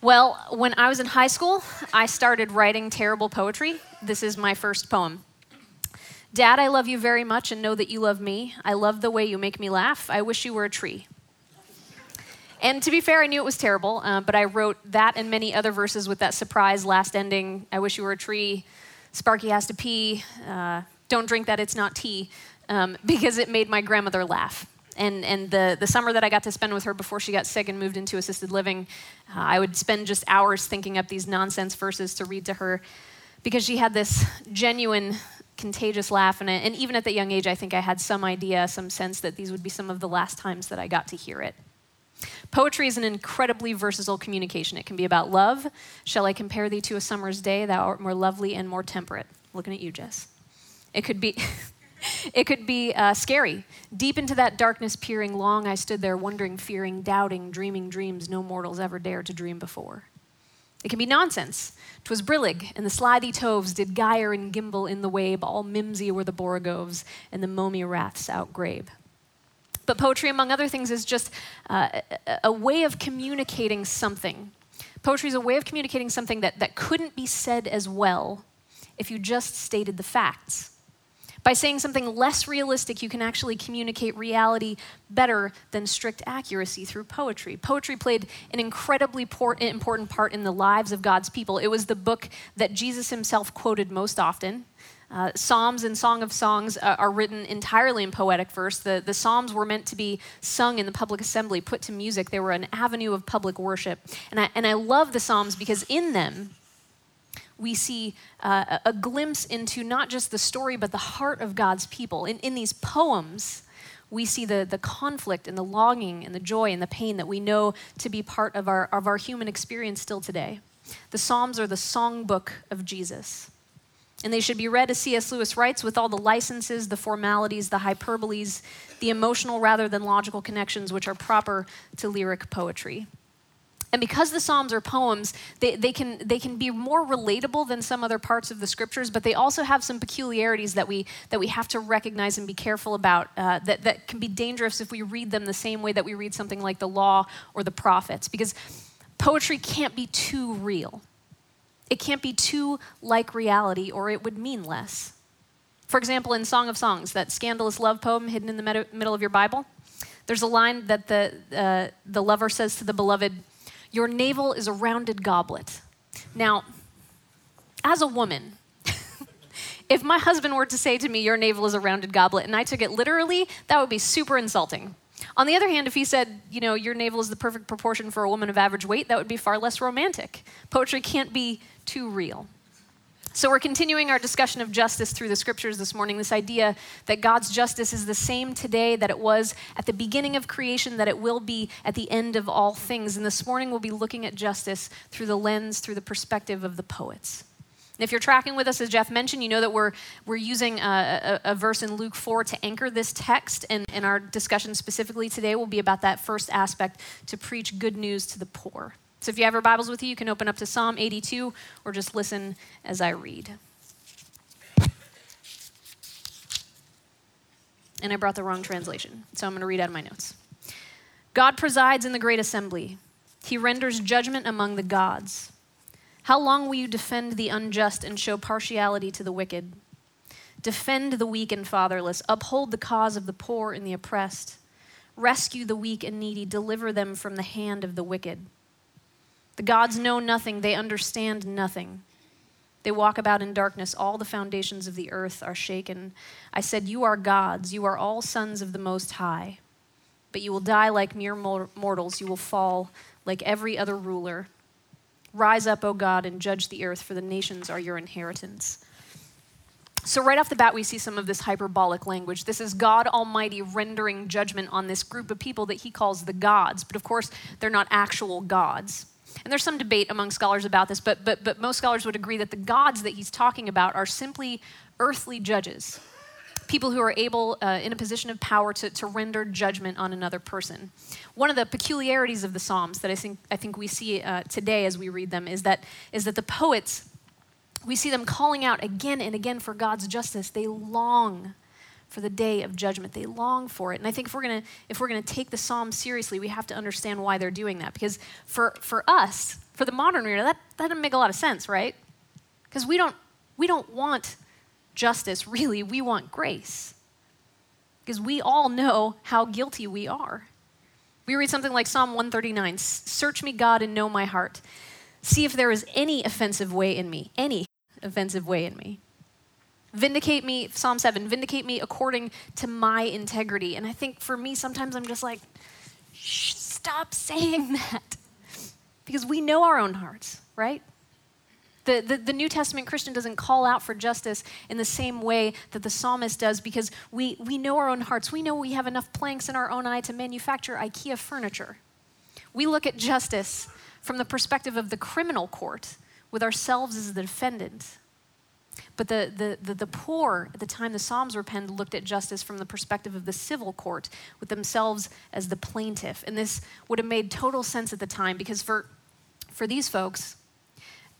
Well, when I was in high school, I started writing terrible poetry. This is my first poem. Dad, I love you very much and know that you love me. I love the way you make me laugh. I wish you were a tree. And to be fair, I knew it was terrible, uh, but I wrote that and many other verses with that surprise last ending I wish you were a tree. Sparky has to pee. Uh, don't drink that, it's not tea. Um, because it made my grandmother laugh and, and the, the summer that I got to spend with her before she got sick and moved into assisted living, uh, I would spend just hours thinking up these nonsense verses to read to her because she had this genuine, contagious laugh. And, and even at that young age, I think I had some idea, some sense that these would be some of the last times that I got to hear it. Poetry is an incredibly versatile communication. It can be about love. Shall I compare thee to a summer's day? Thou art more lovely and more temperate. Looking at you, Jess. It could be. It could be uh, scary. Deep into that darkness peering, long I stood there, wondering, fearing, doubting, dreaming dreams no mortals ever dared to dream before. It can be nonsense. 'Twas brillig, and the slithy toves did gyre and gimble in the wabe, all mimsy were the borogoves, and the mome raths outgrabe. But poetry, among other things, is just uh, a, a way of communicating something. Poetry is a way of communicating something that, that couldn't be said as well if you just stated the facts. By saying something less realistic, you can actually communicate reality better than strict accuracy through poetry. Poetry played an incredibly important part in the lives of God's people. It was the book that Jesus himself quoted most often. Uh, Psalms and Song of Songs uh, are written entirely in poetic verse. The, the Psalms were meant to be sung in the public assembly, put to music. They were an avenue of public worship. And I, and I love the Psalms because in them, we see uh, a glimpse into not just the story, but the heart of God's people. In, in these poems, we see the, the conflict and the longing and the joy and the pain that we know to be part of our, of our human experience still today. The Psalms are the songbook of Jesus. And they should be read, as C.S. Lewis writes, with all the licenses, the formalities, the hyperboles, the emotional rather than logical connections which are proper to lyric poetry. And because the Psalms are poems, they, they, can, they can be more relatable than some other parts of the scriptures, but they also have some peculiarities that we, that we have to recognize and be careful about uh, that, that can be dangerous if we read them the same way that we read something like the law or the prophets. Because poetry can't be too real, it can't be too like reality, or it would mean less. For example, in Song of Songs, that scandalous love poem hidden in the med- middle of your Bible, there's a line that the, uh, the lover says to the beloved, your navel is a rounded goblet. Now, as a woman, if my husband were to say to me, Your navel is a rounded goblet, and I took it literally, that would be super insulting. On the other hand, if he said, You know, your navel is the perfect proportion for a woman of average weight, that would be far less romantic. Poetry can't be too real. So, we're continuing our discussion of justice through the scriptures this morning. This idea that God's justice is the same today that it was at the beginning of creation, that it will be at the end of all things. And this morning, we'll be looking at justice through the lens, through the perspective of the poets. And if you're tracking with us, as Jeff mentioned, you know that we're, we're using a, a, a verse in Luke 4 to anchor this text, and, and our discussion specifically today will be about that first aspect to preach good news to the poor. So if you have your Bibles with you, you can open up to Psalm 82 or just listen as I read. And I brought the wrong translation, so I'm going to read out of my notes. God presides in the great assembly, he renders judgment among the gods. How long will you defend the unjust and show partiality to the wicked? Defend the weak and fatherless, uphold the cause of the poor and the oppressed, rescue the weak and needy, deliver them from the hand of the wicked. The gods know nothing, they understand nothing. They walk about in darkness, all the foundations of the earth are shaken. I said, You are gods, you are all sons of the Most High. But you will die like mere mortals, you will fall like every other ruler. Rise up, O God, and judge the earth, for the nations are your inheritance. So, right off the bat, we see some of this hyperbolic language. This is God Almighty rendering judgment on this group of people that he calls the gods. But of course, they're not actual gods. And there's some debate among scholars about this, but, but, but most scholars would agree that the gods that he's talking about are simply earthly judges, people who are able, uh, in a position of power, to, to render judgment on another person. One of the peculiarities of the Psalms that I think, I think we see uh, today as we read them is that, is that the poets, we see them calling out again and again for God's justice. They long for the day of judgment. They long for it. And I think if we're gonna if we're gonna take the Psalm seriously, we have to understand why they're doing that. Because for for us, for the modern reader, that, that doesn't make a lot of sense, right? Because we don't we don't want justice, really, we want grace. Because we all know how guilty we are. We read something like Psalm 139 Search me, God, and know my heart. See if there is any offensive way in me, any offensive way in me. Vindicate me, Psalm 7, vindicate me according to my integrity. And I think for me, sometimes I'm just like, stop saying that. Because we know our own hearts, right? The, the, the, New Testament Christian doesn't call out for justice in the same way that the psalmist does because we, we know our own hearts. We know we have enough planks in our own eye to manufacture IKEA furniture. We look at justice from the perspective of the criminal court with ourselves as the defendant. But the, the, the, the, poor, at the time the Psalms were penned, looked at justice from the perspective of the civil court, with themselves as the plaintiff. And this would have made total sense at the time because for, for these folks,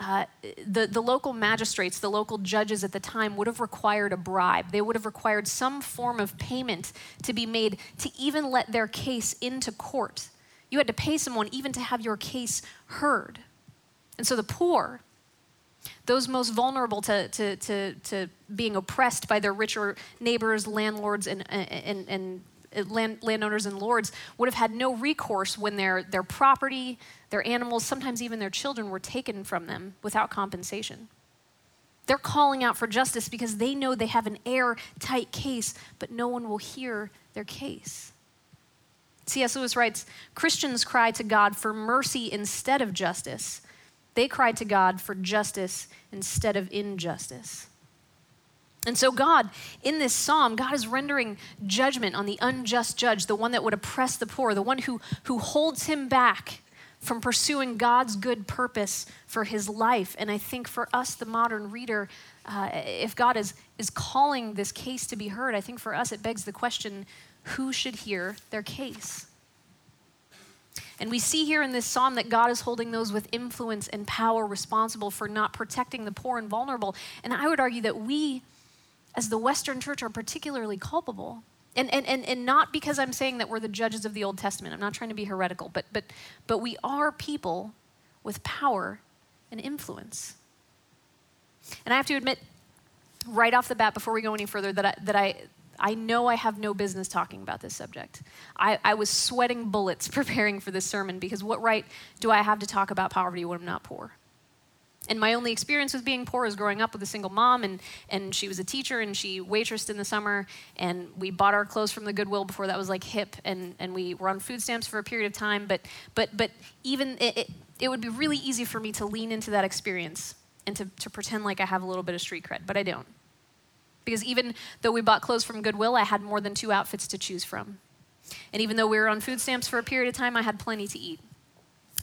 uh, the, the local magistrates, the local judges at the time would have required a bribe. They would have required some form of payment to be made to even let their case into court. You had to pay someone even to have your case heard. And so the poor, those most vulnerable to, to, to, to being oppressed by their richer neighbors, landlords, and, and, and land, landowners and lords would have had no recourse when their, their property, their animals, sometimes even their children were taken from them without compensation. They're calling out for justice because they know they have an airtight case, but no one will hear their case. C.S. Lewis writes Christians cry to God for mercy instead of justice. They cry to God for justice instead of injustice. And so, God, in this psalm, God is rendering judgment on the unjust judge, the one that would oppress the poor, the one who, who holds him back from pursuing God's good purpose for his life. And I think for us, the modern reader, uh, if God is, is calling this case to be heard, I think for us it begs the question who should hear their case? And we see here in this psalm that God is holding those with influence and power responsible for not protecting the poor and vulnerable. And I would argue that we, as the Western church are particularly culpable. And, and, and, and not because I'm saying that we're the judges of the Old Testament. I'm not trying to be heretical, but, but, but we are people with power and influence. And I have to admit, right off the bat, before we go any further, that I, that I, I know I have no business talking about this subject. I, I was sweating bullets preparing for this sermon because what right do I have to talk about poverty when I'm not poor? And my only experience with being poor is growing up with a single mom, and, and she was a teacher, and she waitressed in the summer, and we bought our clothes from the Goodwill before that was like hip, and, and we were on food stamps for a period of time. But, but, but even it, it, it would be really easy for me to lean into that experience and to, to pretend like I have a little bit of street cred, but I don't. Because even though we bought clothes from Goodwill, I had more than two outfits to choose from. And even though we were on food stamps for a period of time, I had plenty to eat.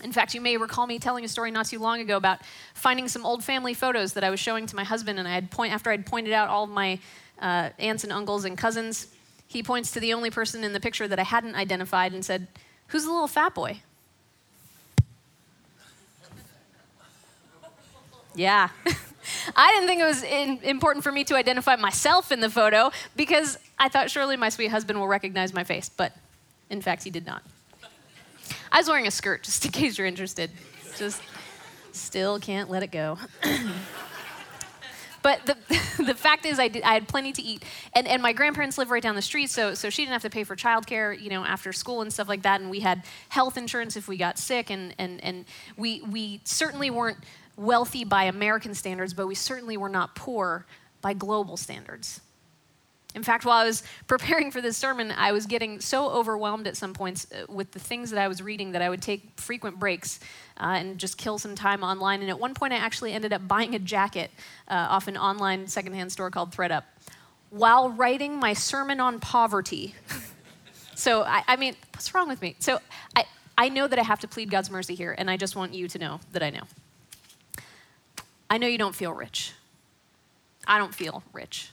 In fact, you may recall me telling a story not too long ago about finding some old family photos that I was showing to my husband, and I had point after I'd pointed out all of my uh, aunts and uncles and cousins. He points to the only person in the picture that I hadn't identified and said, "Who's the little fat boy?" yeah. I didn't think it was in, important for me to identify myself in the photo because I thought surely my sweet husband will recognize my face, but in fact, he did not. I was wearing a skirt, just in case you're interested. Just still can't let it go. but the, the fact is, I, did, I had plenty to eat. And, and my grandparents live right down the street, so, so she didn't have to pay for childcare, you know, after school and stuff like that. And we had health insurance if we got sick. And, and, and we, we certainly weren't wealthy by American standards, but we certainly were not poor by global standards. In fact, while I was preparing for this sermon, I was getting so overwhelmed at some points uh, with the things that I was reading that I would take frequent breaks uh, and just kill some time online. And at one point, I actually ended up buying a jacket uh, off an online secondhand store called ThredUp while writing my sermon on poverty. so, I, I, mean, what's wrong with me? So, I, I know that I have to plead God's mercy here, and I just want you to know that I know. I know you don't feel rich. I don't feel rich.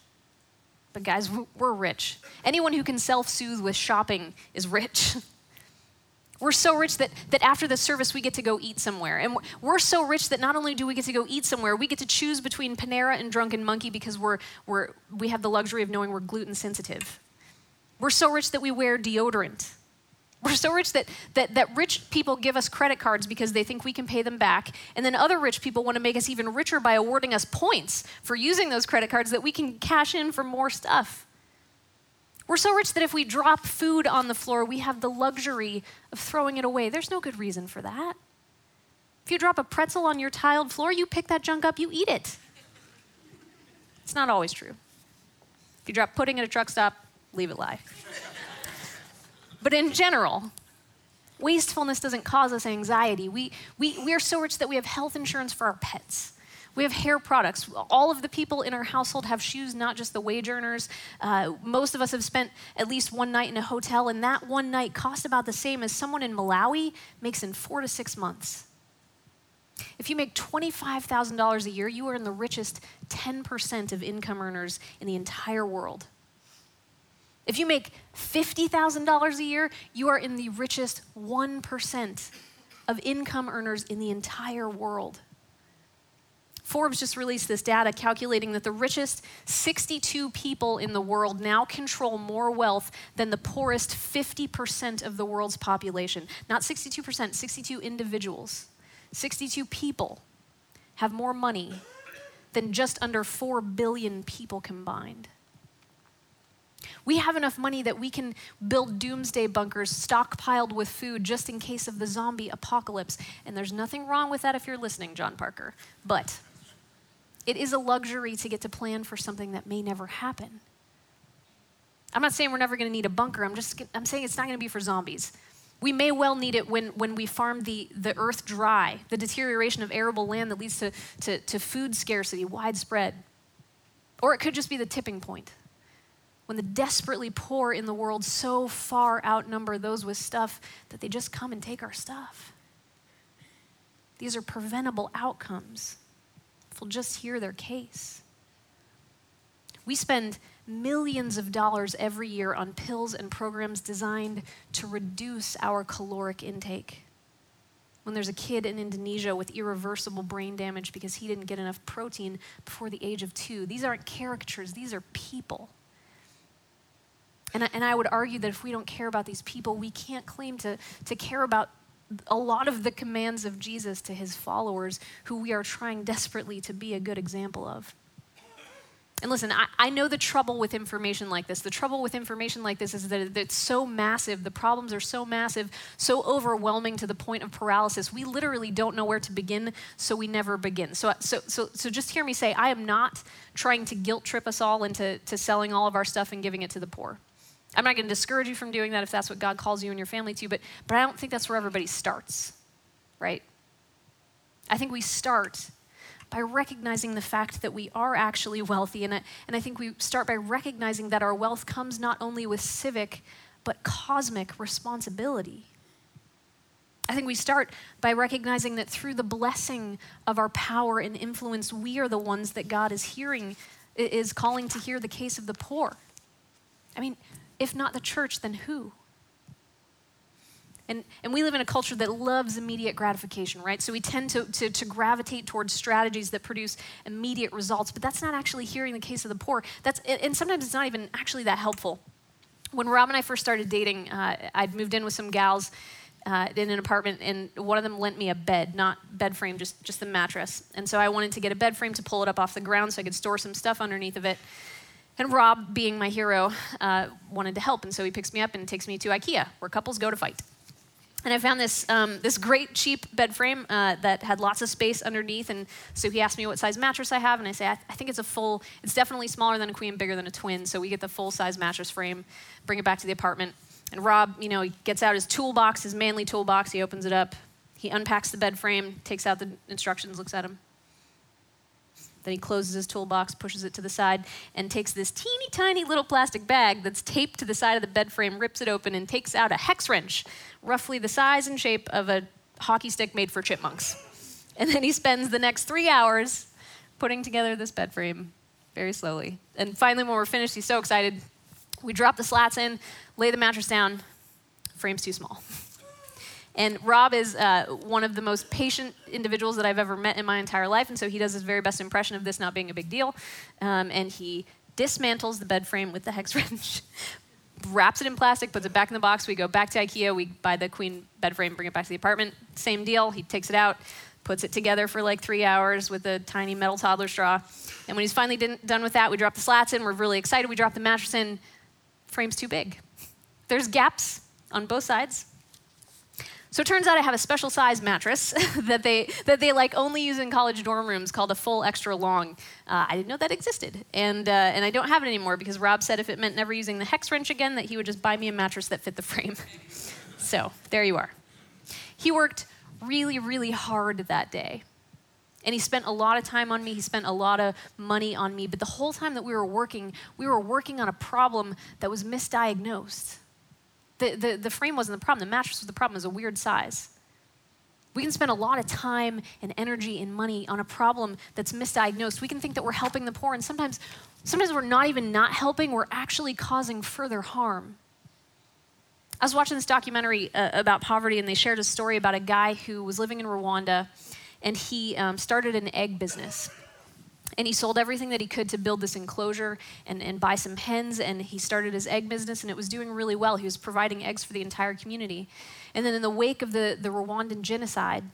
But guys, we're rich. Anyone who can self soothe with shopping is rich. We're so rich that, that after the service, we get to go eat somewhere. And we're so rich that not only do we get to go eat somewhere, we get to choose between Panera and Drunken Monkey because we're, we're, we have the luxury of knowing we're gluten sensitive. We're so rich that we wear deodorant. We're so rich that, that, that rich people give us credit cards because they think we can pay them back. And then other rich people want to make us even richer by awarding us points for using those credit cards that we can cash in for more stuff. We're so rich that if we drop food on the floor, we have the luxury of throwing it away. There's no good reason for that. If you drop a pretzel on your tiled floor, you pick that junk up, you eat it. It's not always true. If you drop pudding at a truck stop, leave it lie. But in general, wastefulness doesn't cause us anxiety. We, we, we are so rich that we have health insurance for our pets. We have hair products. All of the people in our household have shoes, not just the wage earners. Uh, most of us have spent at least one night in a hotel, and that one night cost about the same as someone in Malawi makes in four to six months. If you make $25,000 a year, you are in the richest 10% of income earners in the entire world. If you make $50,000 a year, you are in the richest 1% of income earners in the entire world. Forbes just released this data calculating that the richest 62 people in the world now control more wealth than the poorest 50% of the world's population. Not 62%, 62 individuals. 62 people have more money than just under 4 billion people combined. We have enough money that we can build doomsday bunkers stockpiled with food just in case of the zombie apocalypse. And there's nothing wrong with that if you're listening, John Parker. But it is a luxury to get to plan for something that may never happen. I'm not saying we're never going to need a bunker. I'm just I'm saying it's not going to be for zombies. We may well need it when, when we farm the, the earth dry, the deterioration of arable land that leads to, to, to food scarcity widespread. Or it could just be the tipping point when the desperately poor in the world so far outnumber those with stuff that they just come and take our stuff. These are preventable outcomes if we'll just hear their case. We spend millions of dollars every year on pills and programs designed to reduce our caloric intake. When there's a kid in Indonesia with irreversible brain damage because he didn't get enough protein before the age of two, these aren't caricatures, these are people. And I, and I would argue that if we don't care about these people, we can't claim to, to care about a lot of the commands of Jesus to his followers, who we are trying desperately to be a good example of. And listen, I, I, know the trouble with information like this. The trouble with information like this is that it's so massive, the problems are so massive, so overwhelming to the point of paralysis. We literally don't know where to begin, so we never begin. So, so, so, so just hear me say I am not trying to guilt trip us all into to selling all of our stuff and giving it to the poor. I'm not going to discourage you from doing that if that's what God calls you and your family to, but, but I don't think that's where everybody starts, right? I think we start by recognizing the fact that we are actually wealthy, and I, and I think we start by recognizing that our wealth comes not only with civic, but cosmic responsibility. I think we start by recognizing that through the blessing of our power and influence, we are the ones that God is hearing, is calling to hear the case of the poor. I mean, if not the church, then who? And, and we live in a culture that loves immediate gratification, right? So we tend to, to, to, gravitate towards strategies that produce immediate results, but that's not actually hearing the case of the poor. That's, and sometimes it's not even actually that helpful. When Rob and I first started dating, uh, I'd moved in with some gals uh, in an apartment, and one of them lent me a bed, not bed frame, just, just the mattress. And so I wanted to get a bed frame to pull it up off the ground so I could store some stuff underneath of it. And Rob, being my hero, uh, wanted to help, and so he picks me up and takes me to IKEA, where couples go to fight. And I found this, um, this great cheap bed frame uh, that had lots of space underneath. And so he asked me what size mattress I have. And I say, I, th- I, think it's a full, it's definitely smaller than a queen, bigger than a twin. So we get the full size mattress frame, bring it back to the apartment. And Rob, you know, he gets out his toolbox, his manly toolbox. He opens it up. He unpacks the bed frame, takes out the instructions, looks at them. Then he closes his toolbox, pushes it to the side, and takes this teeny tiny little plastic bag that's taped to the side of the bed frame, rips it open, and takes out a hex wrench, roughly the size and shape of a hockey stick made for chipmunks. And then he spends the next three hours putting together this bed frame very slowly. And finally, when we're finished, he's so excited. We drop the slats in, lay the mattress down. Frame's too small. And Rob is uh, one of the most patient individuals that I've ever met in my entire life, and so he does his very best impression of this not being a big deal. Um, and he dismantles the bed frame with the hex wrench, wraps it in plastic, puts it back in the box. We go back to IKEA, we buy the queen bed frame, bring it back to the apartment. Same deal. He takes it out, puts it together for like three hours with a tiny metal toddler straw. And when he's finally done with that, we drop the slats in. We're really excited. We drop the mattress in. Frame's too big. There's gaps on both sides. So it turns out I have a special size mattress that they that they like only use in college dorm rooms called a full extra long. Uh, I didn't know that existed, and uh, and I don't have it anymore because Rob said if it meant never using the hex wrench again, that he would just buy me a mattress that fit the frame. so there you are. He worked really really hard that day. And he spent a lot of time on me. He spent a lot of money on me. But the whole time that we were working, we were working on a problem that was misdiagnosed. The, the, the frame wasn't the problem, the mattress was the problem, it was a weird size. We can spend a lot of time and energy and money on a problem that's misdiagnosed. We can think that we're helping the poor, and sometimes, sometimes we're not even not helping, we're actually causing further harm. I was watching this documentary uh, about poverty, and they shared a story about a guy who was living in Rwanda, and he um, started an egg business. And he sold everything that he could to build this enclosure and, and buy some hens. And he started his egg business, and it was doing really well. He was providing eggs for the entire community. And then, in the wake of the, the Rwandan genocide,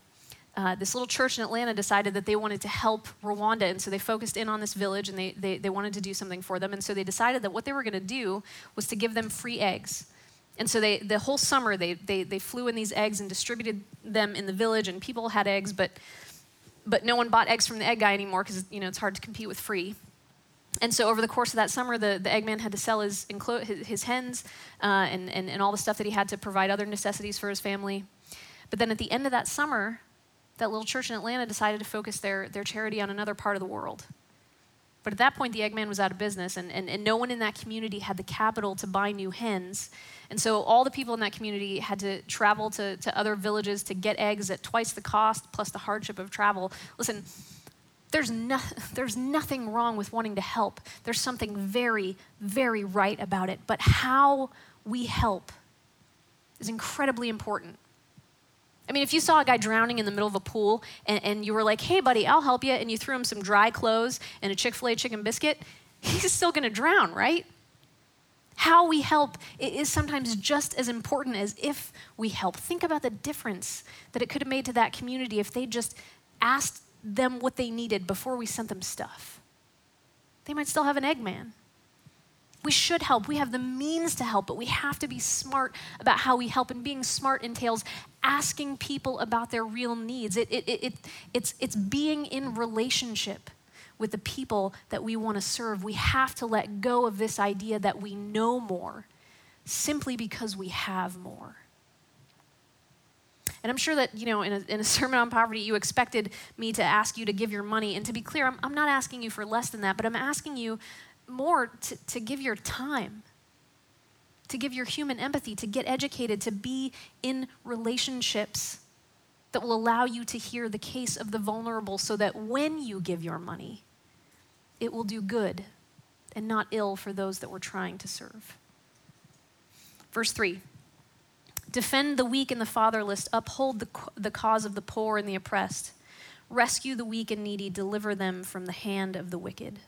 uh, this little church in Atlanta decided that they wanted to help Rwanda. And so they focused in on this village and they, they, they wanted to do something for them. And so they decided that what they were going to do was to give them free eggs. And so they, the whole summer, they, they, they flew in these eggs and distributed them in the village, and people had eggs, but but no one bought eggs from the egg guy anymore because you know it's hard to compete with free. And so over the course of that summer, the, the Eggman had to sell his, his, hens uh, and, and, and all the stuff that he had to provide other necessities for his family. But then at the end of that summer, that little church in Atlanta decided to focus their, their charity on another part of the world. But at that point, the Eggman was out of business, and, and, and no one in that community had the capital to buy new hens. And so all the people in that community had to travel to, to other villages to get eggs at twice the cost, plus the hardship of travel. Listen, there's, no, there's nothing wrong with wanting to help. There's something very, very right about it. But how we help is incredibly important. I mean, if you saw a guy drowning in the middle of a pool and, and you were like, hey, buddy, I'll help you, and you threw him some dry clothes and a Chick fil A chicken biscuit, he's still gonna drown, right? How we help is sometimes just as important as if we help. Think about the difference that it could have made to that community if they just asked them what they needed before we sent them stuff. They might still have an Eggman. We should help. We have the means to help, but we have to be smart about how we help. And being smart entails asking people about their real needs. It, it, it, it, it's, it's being in relationship with the people that we want to serve. We have to let go of this idea that we know more simply because we have more. And I'm sure that, you know, in a, in a, sermon on poverty, you expected me to ask you to give your money. And to be clear, I'm, I'm not asking you for less than that, but I'm asking you more to, to give your time, to give your human empathy, to get educated, to be in relationships that will allow you to hear the case of the vulnerable so that when you give your money, it will do good and not ill for those that we're trying to serve. Verse 3 Defend the weak and the fatherless, uphold the, the cause of the poor and the oppressed, rescue the weak and needy, deliver them from the hand of the wicked.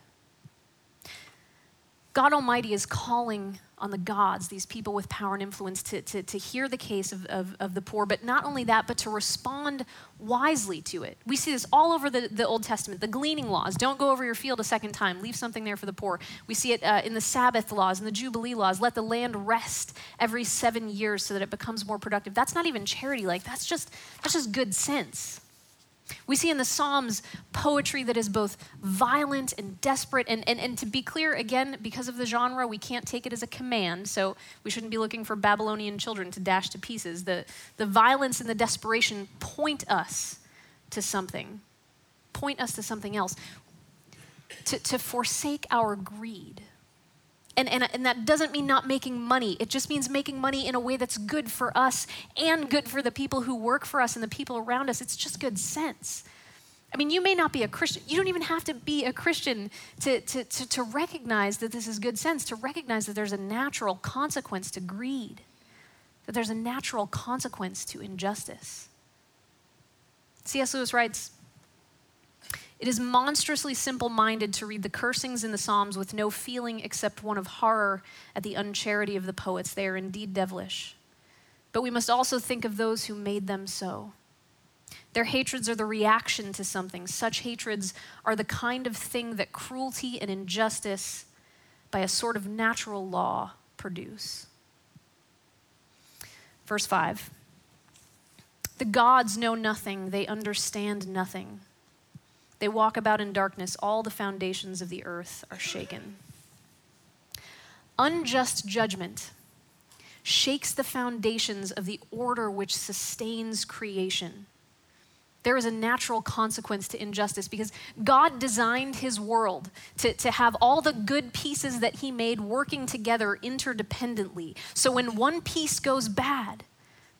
God Almighty is calling on the gods, these people with power and influence, to, to, to hear the case of, of, of, the poor, but not only that, but to respond wisely to it. We see this all over the, the Old Testament. The gleaning laws don't go over your field a second time, leave something there for the poor. We see it uh, in the Sabbath laws and the Jubilee laws. Let the land rest every seven years so that it becomes more productive. That's not even charity, like, that's just, that's just good sense. We see in the Psalms poetry that is both violent and desperate. And, and, and to be clear, again, because of the genre, we can't take it as a command. So we shouldn't be looking for Babylonian children to dash to pieces. The, the violence and the desperation point us to something, point us to something else, to, to forsake our greed and, and, and that doesn't mean not making money. It just means making money in a way that's good for us and good for the people who work for us and the people around us. It's just good sense. I mean, you may not be a Christian. You don't even have to be a Christian to, to, to, to recognize that this is good sense, to recognize that there's a natural consequence to greed, that there's a natural consequence to injustice. C.S. Lewis writes, it is monstrously simple minded to read the cursings in the Psalms with no feeling except one of horror at the uncharity of the poets. They are indeed devilish. But we must also think of those who made them so. Their hatreds are the reaction to something. Such hatreds are the kind of thing that cruelty and injustice, by a sort of natural law, produce. Verse 5 The gods know nothing, they understand nothing. They walk about in darkness. All the foundations of the earth are shaken. Unjust judgment shakes the foundations of the order which sustains creation. There is a natural consequence to injustice because God designed his world to, to have all the good pieces that he made working together interdependently. So when one piece goes bad,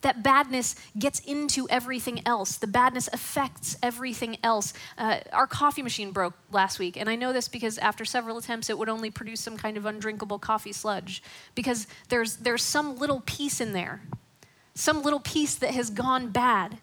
that badness gets into everything else. The badness affects everything else. Uh, our coffee machine broke last week, and I know this because after several attempts, it would only produce some kind of undrinkable coffee sludge because there's, there's some little piece in there, some little piece that has gone bad.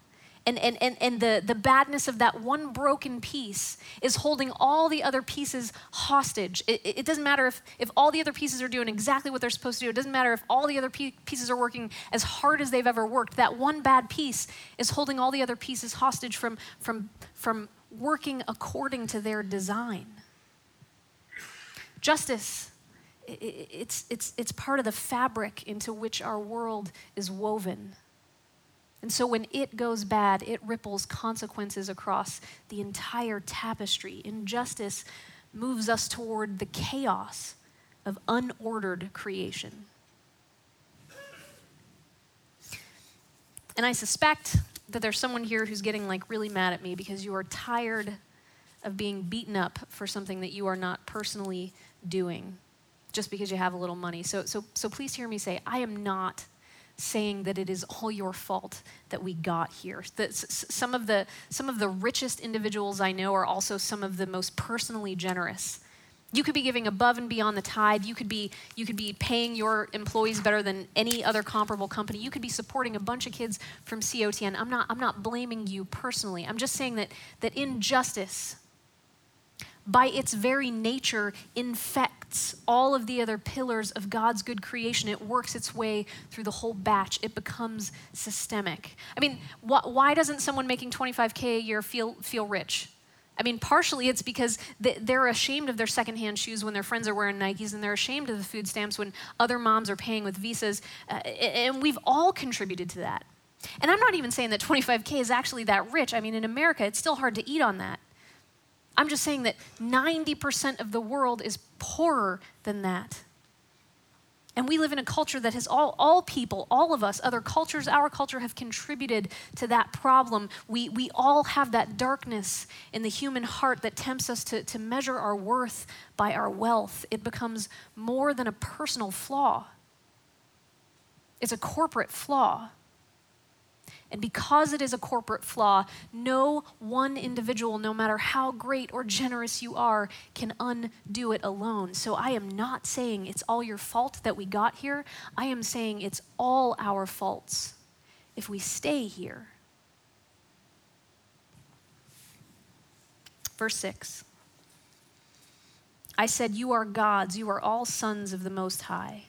And, and, and, and the, the badness of that one broken piece is holding all the other pieces hostage. It, it doesn't matter if, if all the other pieces are doing exactly what they're supposed to do. It doesn't matter if all the other pieces are working as hard as they've ever worked. That one bad piece is holding all the other pieces hostage from, from, from working according to their design. Justice, it's, it's, it's part of the fabric into which our world is woven. And so when it goes bad, it ripples consequences across the entire tapestry. Injustice moves us toward the chaos of unordered creation. And I suspect that there's someone here who's getting like really mad at me because you are tired of being beaten up for something that you are not personally doing just because you have a little money. So so so please hear me say I am not saying that it is all your fault that we got here. That some, of the, some of the richest individuals I know are also some of the most personally generous. You could be giving above and beyond the tide. You could be you could be paying your employees better than any other comparable company. You could be supporting a bunch of kids from COTN. I'm not I'm not blaming you personally. I'm just saying that that injustice by its very nature infects all of the other pillars of God's good creation. It works its way through the whole batch. It becomes systemic. I mean, wh- why doesn't someone making 25K a year feel, feel rich? I mean, partially it's because they're ashamed of their secondhand shoes when their friends are wearing Nikes, and they're ashamed of the food stamps when other moms are paying with visas. Uh, and we've all contributed to that. And I'm not even saying that 25K is actually that rich. I mean, in America, it's still hard to eat on that. I'm just saying that 90% of the world is poorer than that. And we live in a culture that has all, all people, all of us, other cultures, our culture have contributed to that problem. We, we all have that darkness in the human heart that tempts us to, to measure our worth by our wealth. It becomes more than a personal flaw, it's a corporate flaw. And because it is a corporate flaw, no one individual, no matter how great or generous you are, can undo it alone. So I am not saying it's all your fault that we got here. I am saying it's all our faults if we stay here. Verse 6 I said, You are gods, you are all sons of the Most High,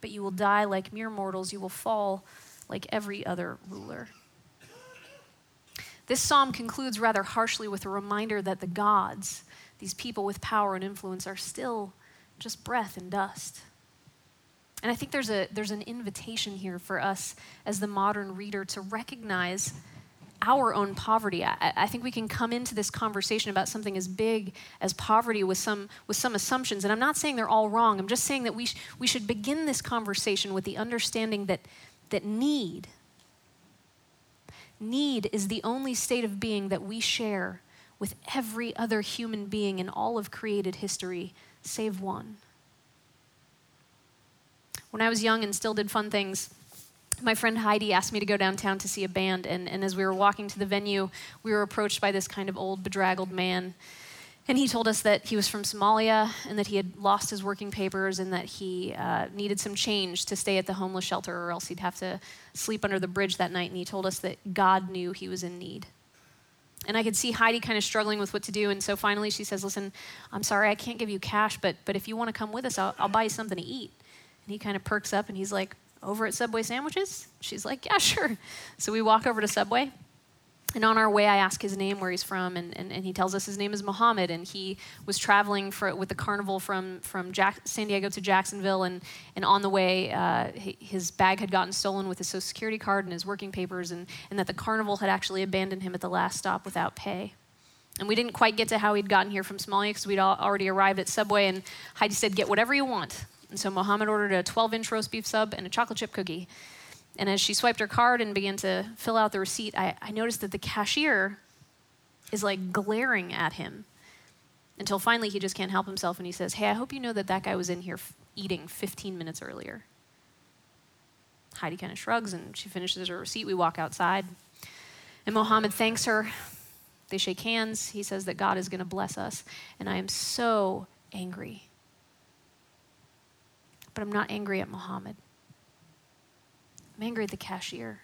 but you will die like mere mortals, you will fall like every other ruler. This psalm concludes rather harshly with a reminder that the gods, these people with power and influence, are still just breath and dust. And I think there's, a, there's an invitation here for us as the modern reader to recognize our own poverty. I, I, think we can come into this conversation about something as big as poverty with some, with some assumptions. And I'm not saying they're all wrong. I'm just saying that we, sh- we should begin this conversation with the understanding that that need, need is the only state of being that we share with every other human being in all of created history, save one. When I was young and still did fun things, my friend Heidi asked me to go downtown to see a band. And, and as we were walking to the venue, we were approached by this kind of old, bedraggled man. And he told us that he was from Somalia and that he had lost his working papers and that he uh, needed some change to stay at the homeless shelter or else he'd have to sleep under the bridge that night. And he told us that God knew he was in need. And I could see Heidi kind of struggling with what to do. And so finally she says, Listen, I'm sorry, I can't give you cash, but, but if you want to come with us, I'll, I'll buy you something to eat. And he kind of perks up and he's like, Over at Subway Sandwiches? She's like, Yeah, sure. So we walk over to Subway. And on our way, I ask his name, where he's from, and, and, and he tells us his name is Mohammed, and he was traveling for, with the carnival from, from Jack, San Diego to Jacksonville, and, and on the way, uh, his bag had gotten stolen with his social security card and his working papers, and, and that the carnival had actually abandoned him at the last stop without pay. And we didn't quite get to how he'd gotten here from Somalia because we'd already arrived at Subway, and Heidi said, Get whatever you want. And so Mohammed ordered a 12 inch roast beef sub and a chocolate chip cookie. And as she swiped her card and began to fill out the receipt, I, I noticed that the cashier is like glaring at him until finally he just can't help himself and he says, Hey, I hope you know that that guy was in here f- eating 15 minutes earlier. Heidi kind of shrugs and she finishes her receipt. We walk outside. And Mohammed thanks her. They shake hands. He says that God is going to bless us. And I am so angry. But I'm not angry at Mohammed. At the cashier.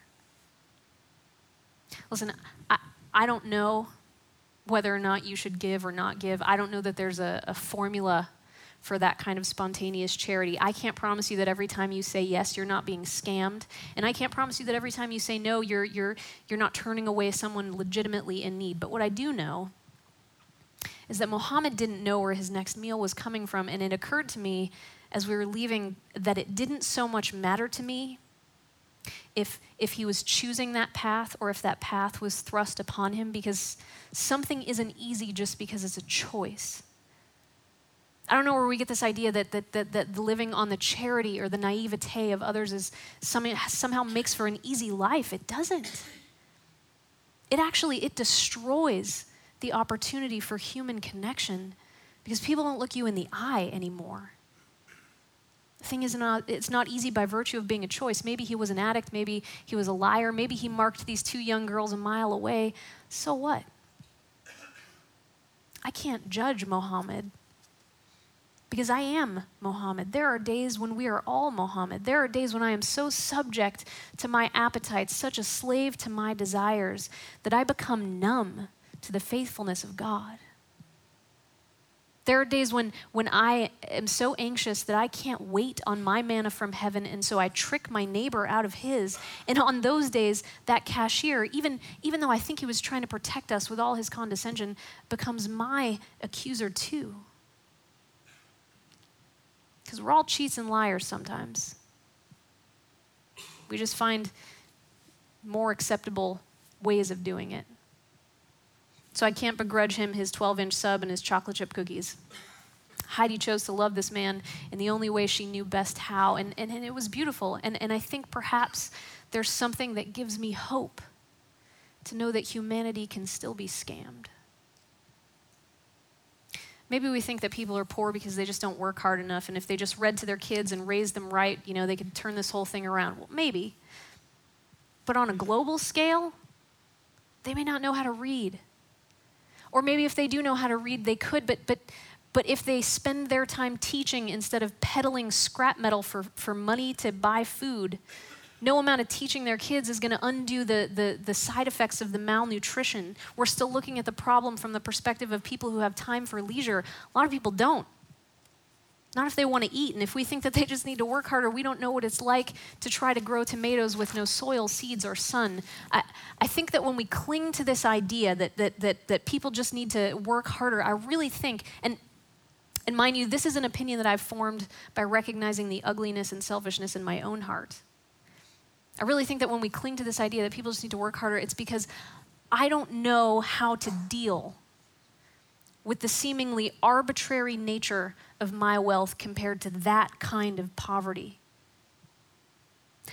Listen, I, I don't know whether or not you should give or not give. I don't know that there's a, a formula for that kind of spontaneous charity. I can't promise you that every time you say yes, you're not being scammed. And I can't promise you that every time you say no, you're, you're, you're not turning away someone legitimately in need. But what I do know is that Mohammed didn't know where his next meal was coming from. And it occurred to me as we were leaving that it didn't so much matter to me if, if he was choosing that path or if that path was thrust upon him because something isn't easy just because it's a choice. I don't know where we get this idea that, that, that, that living on the charity or the naivete of others is somehow, somehow makes for an easy life. It doesn't. It actually, it destroys the opportunity for human connection because people don't look you in the eye anymore thing is not it's not easy by virtue of being a choice. Maybe he was an addict maybe he was a liar maybe he marked these two young girls a mile away. So what? I can't judge mohammed because i am mohammed. There are days when we are all mohammed. There are days when i am so subject to my appetites such a slave to my desires that i become numb to the faithfulness of god there are days when, when I am so anxious that I can't wait on my manna from heaven, and so I trick my neighbor out of his. And on those days, that cashier, even, even though I think he was trying to protect us with all his condescension, becomes my accuser too. Because we're all cheats and liars sometimes. We just find more acceptable ways of doing it. So I can't begrudge him his 12 inch sub and his chocolate chip cookies. Heidi chose to love this man in the only way she knew best how, and, and, and it was beautiful. And, and I think perhaps there's something that gives me hope to know that humanity can still be scammed. Maybe we think that people are poor because they just don't work hard enough, and if they just read to their kids and raised them right, you know, they could turn this whole thing around. Well, maybe. But on a global scale, they may not know how to read. Or maybe if they do know how to read, they could, but, but, but if they spend their time teaching instead of peddling scrap metal for, for money to buy food, no amount of teaching their kids is going to undo the, the, the side effects of the malnutrition. We're still looking at the problem from the perspective of people who have time for leisure. A lot of people don't. Not if they want to eat. And if we think that they just need to work harder, we don't know what it's like to try to grow tomatoes with no soil, seeds, or sun. I, I think that when we cling to this idea that, that, that, that people just need to work harder, I really think, and, and mind you, this is an opinion that I've formed by recognizing the ugliness and selfishness in my own heart. I really think that when we cling to this idea that people just need to work harder, it's because I don't know how to deal with the seemingly arbitrary nature of my wealth compared to that kind of poverty.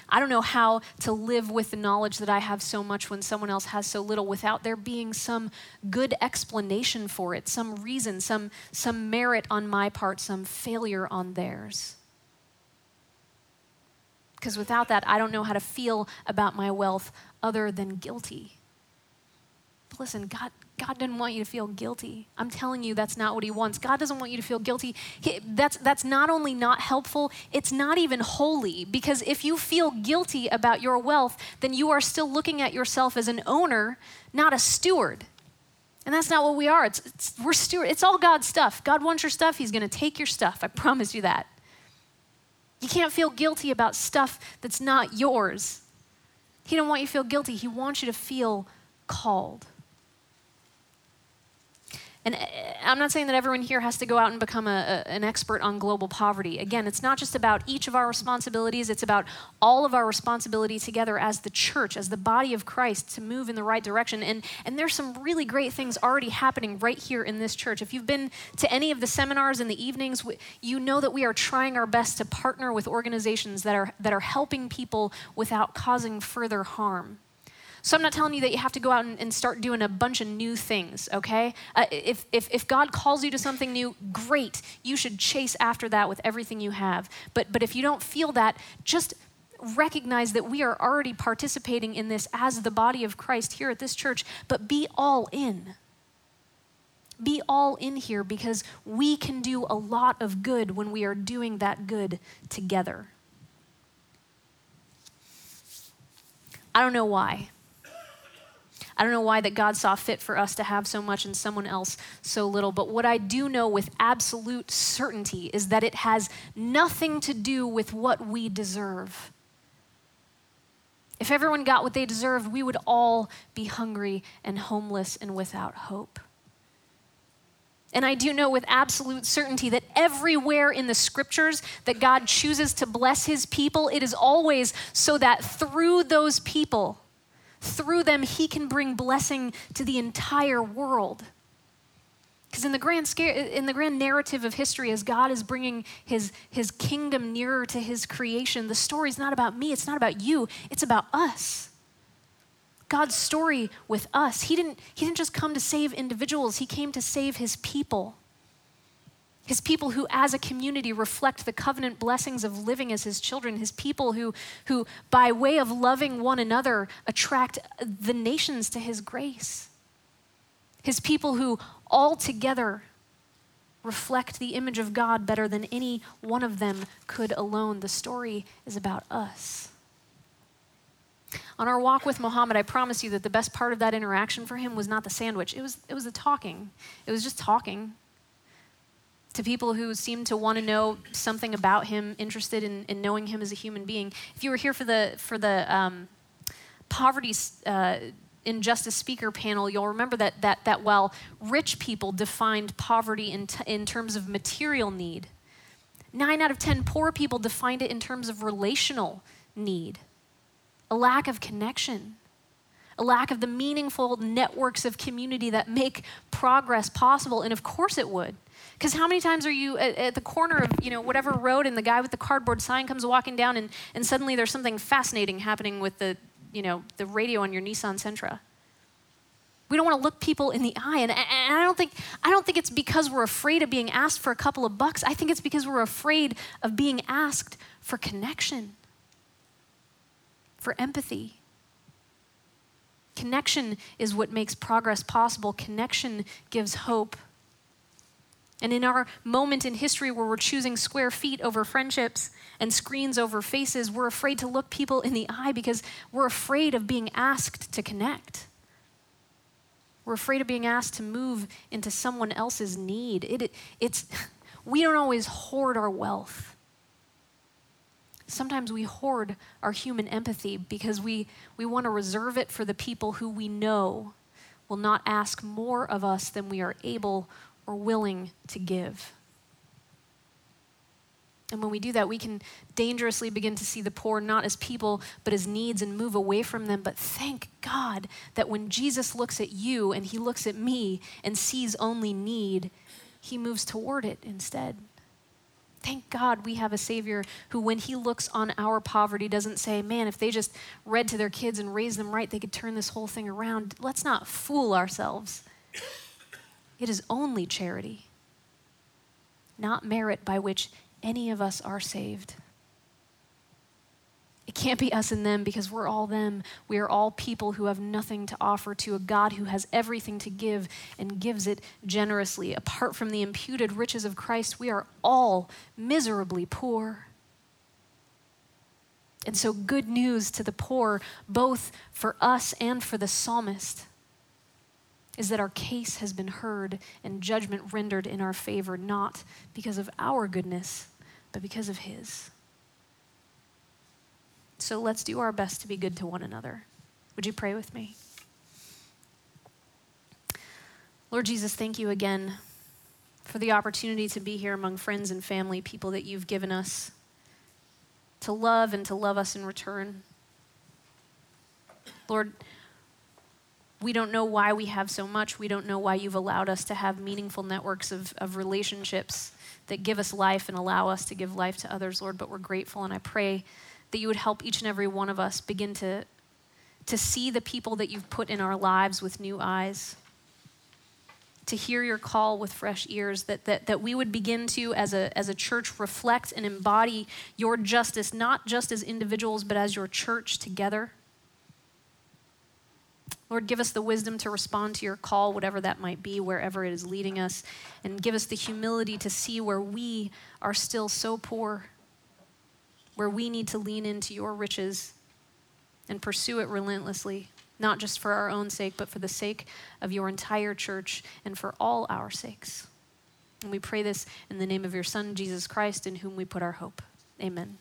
I don't know how to live with the knowledge that I have so much when someone else has so little without there being some good explanation for it, some reason, some, some merit on my part, some failure on theirs. Because without that, I don't know how to feel about my wealth other than guilty. But listen, God, God doesn't want you to feel guilty. I'm telling you, that's not what He wants. God doesn't want you to feel guilty. He, that's, that's not only not helpful, it's not even holy. Because if you feel guilty about your wealth, then you are still looking at yourself as an owner, not a steward. And that's not what we are. It's, it's, we're steward. It's all God's stuff. God wants your stuff. He's going to take your stuff. I promise you that. You can't feel guilty about stuff that's not yours. He don't want you to feel guilty. He wants you to feel called. And uh, I'm not saying that everyone here has to go out and become a, a, an expert on global poverty. Again, it's not just about each of our responsibilities, it's about all of our responsibility together as the church, as the body of Christ to move in the right direction. And, and there's some really great things already happening right here in this church. If you've been to any of the seminars in the evenings, you know that we are trying our best to partner with organizations that are, that are helping people without causing further harm. So I'm not telling you that you have to go out and, and start doing a bunch of new things, okay? Uh, if, if, if God calls you to something new, great. You should chase after that with everything you have. But, but if you don't feel that, just recognize that we are already participating in this as the body of Christ here at this church, but be all in. Be all in here because we can do a lot of good when we are doing that good together. I don't know why. I don't know why that God saw fit for us to have so much and someone else so little, but what I do know with absolute certainty is that it has nothing to do with what we deserve. If everyone got what they deserved, we would all be hungry and homeless and without hope. And I do know with absolute certainty that everywhere in the scriptures that God chooses to bless his people, it is always so that through those people, through them, he can bring blessing to the entire world. Because in the grand in the grand narrative of history, as God is bringing his, his kingdom nearer to his creation, the story is not about me, it's not about you, it's about us. God's story with us. He didn't, he didn't just come to save individuals, he came to save his people. His people who, as a community, reflect the covenant blessings of living as his children. His people who, who, by way of loving one another, attract the nations to his grace. His people who, all together, reflect the image of God better than any one of them could alone. The story is about us. On our walk with Muhammad, I promise you that the best part of that interaction for him was not the sandwich, it was, it was the talking. It was just talking to people who seem to want to know something about him, interested in, in, knowing him as a human being. If you were here for the for the um, poverty uh, injustice speaker panel, you'll remember that that that while rich people defined poverty in t- in terms of material need, nine out of ten poor people defined it in terms of relational need, a lack of connection a lack of the meaningful networks of community that make progress possible. And of course it would. Because how many times are you at, at, the corner of you know whatever road and the guy with the cardboard sign comes walking down and, and suddenly there's something fascinating happening with the you know the radio on your Nissan Sentra. We don't want to look people in the eye, and, and I don't think I don't think it's because we're afraid of being asked for a couple of bucks. I think it's because we're afraid of being asked for connection, for empathy. Connection is what makes progress possible. Connection gives hope. And in our moment in history where we're choosing square feet over friendships and screens over faces, we're afraid to look people in the eye because we're afraid of being asked to connect. We're afraid of being asked to move into someone else's need. It, it, it's, we don't always hoard our wealth. Sometimes we hoard our human empathy because we, we want to reserve it for the people who we know will not ask more of us than we are able or willing to give. And when we do that, we can dangerously begin to see the poor not as people, but as needs and move away from them. But thank God that when Jesus looks at you and he looks at me and sees only need, he moves toward it instead. Thank God we have a Savior who, when He looks on our poverty, doesn't say, Man, if they just read to their kids and raised them right, they could turn this whole thing around. Let's not fool ourselves. It is only charity, not merit by which any of us are saved. It can't be us and them because we're all them. We are all people who have nothing to offer to a God who has everything to give and gives it generously. Apart from the imputed riches of Christ, we are all miserably poor. And so, good news to the poor, both for us and for the psalmist, is that our case has been heard and judgment rendered in our favor, not because of our goodness, but because of His. So let's do our best to be good to one another. Would you pray with me? Lord Jesus, thank you again for the opportunity to be here among friends and family, people that you've given us to love and to love us in return. Lord, we don't know why we have so much. We don't know why you've allowed us to have meaningful networks of, of relationships that give us life and allow us to give life to others, Lord. But we're grateful, and I pray that you would help each and every one of us begin to, to see the people that you've put in our lives with new eyes, to hear your call with fresh ears, that, that, that we would begin to, as a, as a church, reflect and embody your justice, not just as individuals, but as your church together. Lord, give us the wisdom to respond to your call, whatever that might be, wherever it is leading us, and give us the humility to see where we are still so poor where we need to lean into your riches and pursue it relentlessly, not just for our own sake, but for the sake of your entire church and for all our sakes. And we pray this in the name of your Son, Jesus Christ, in whom we put our hope. Amen.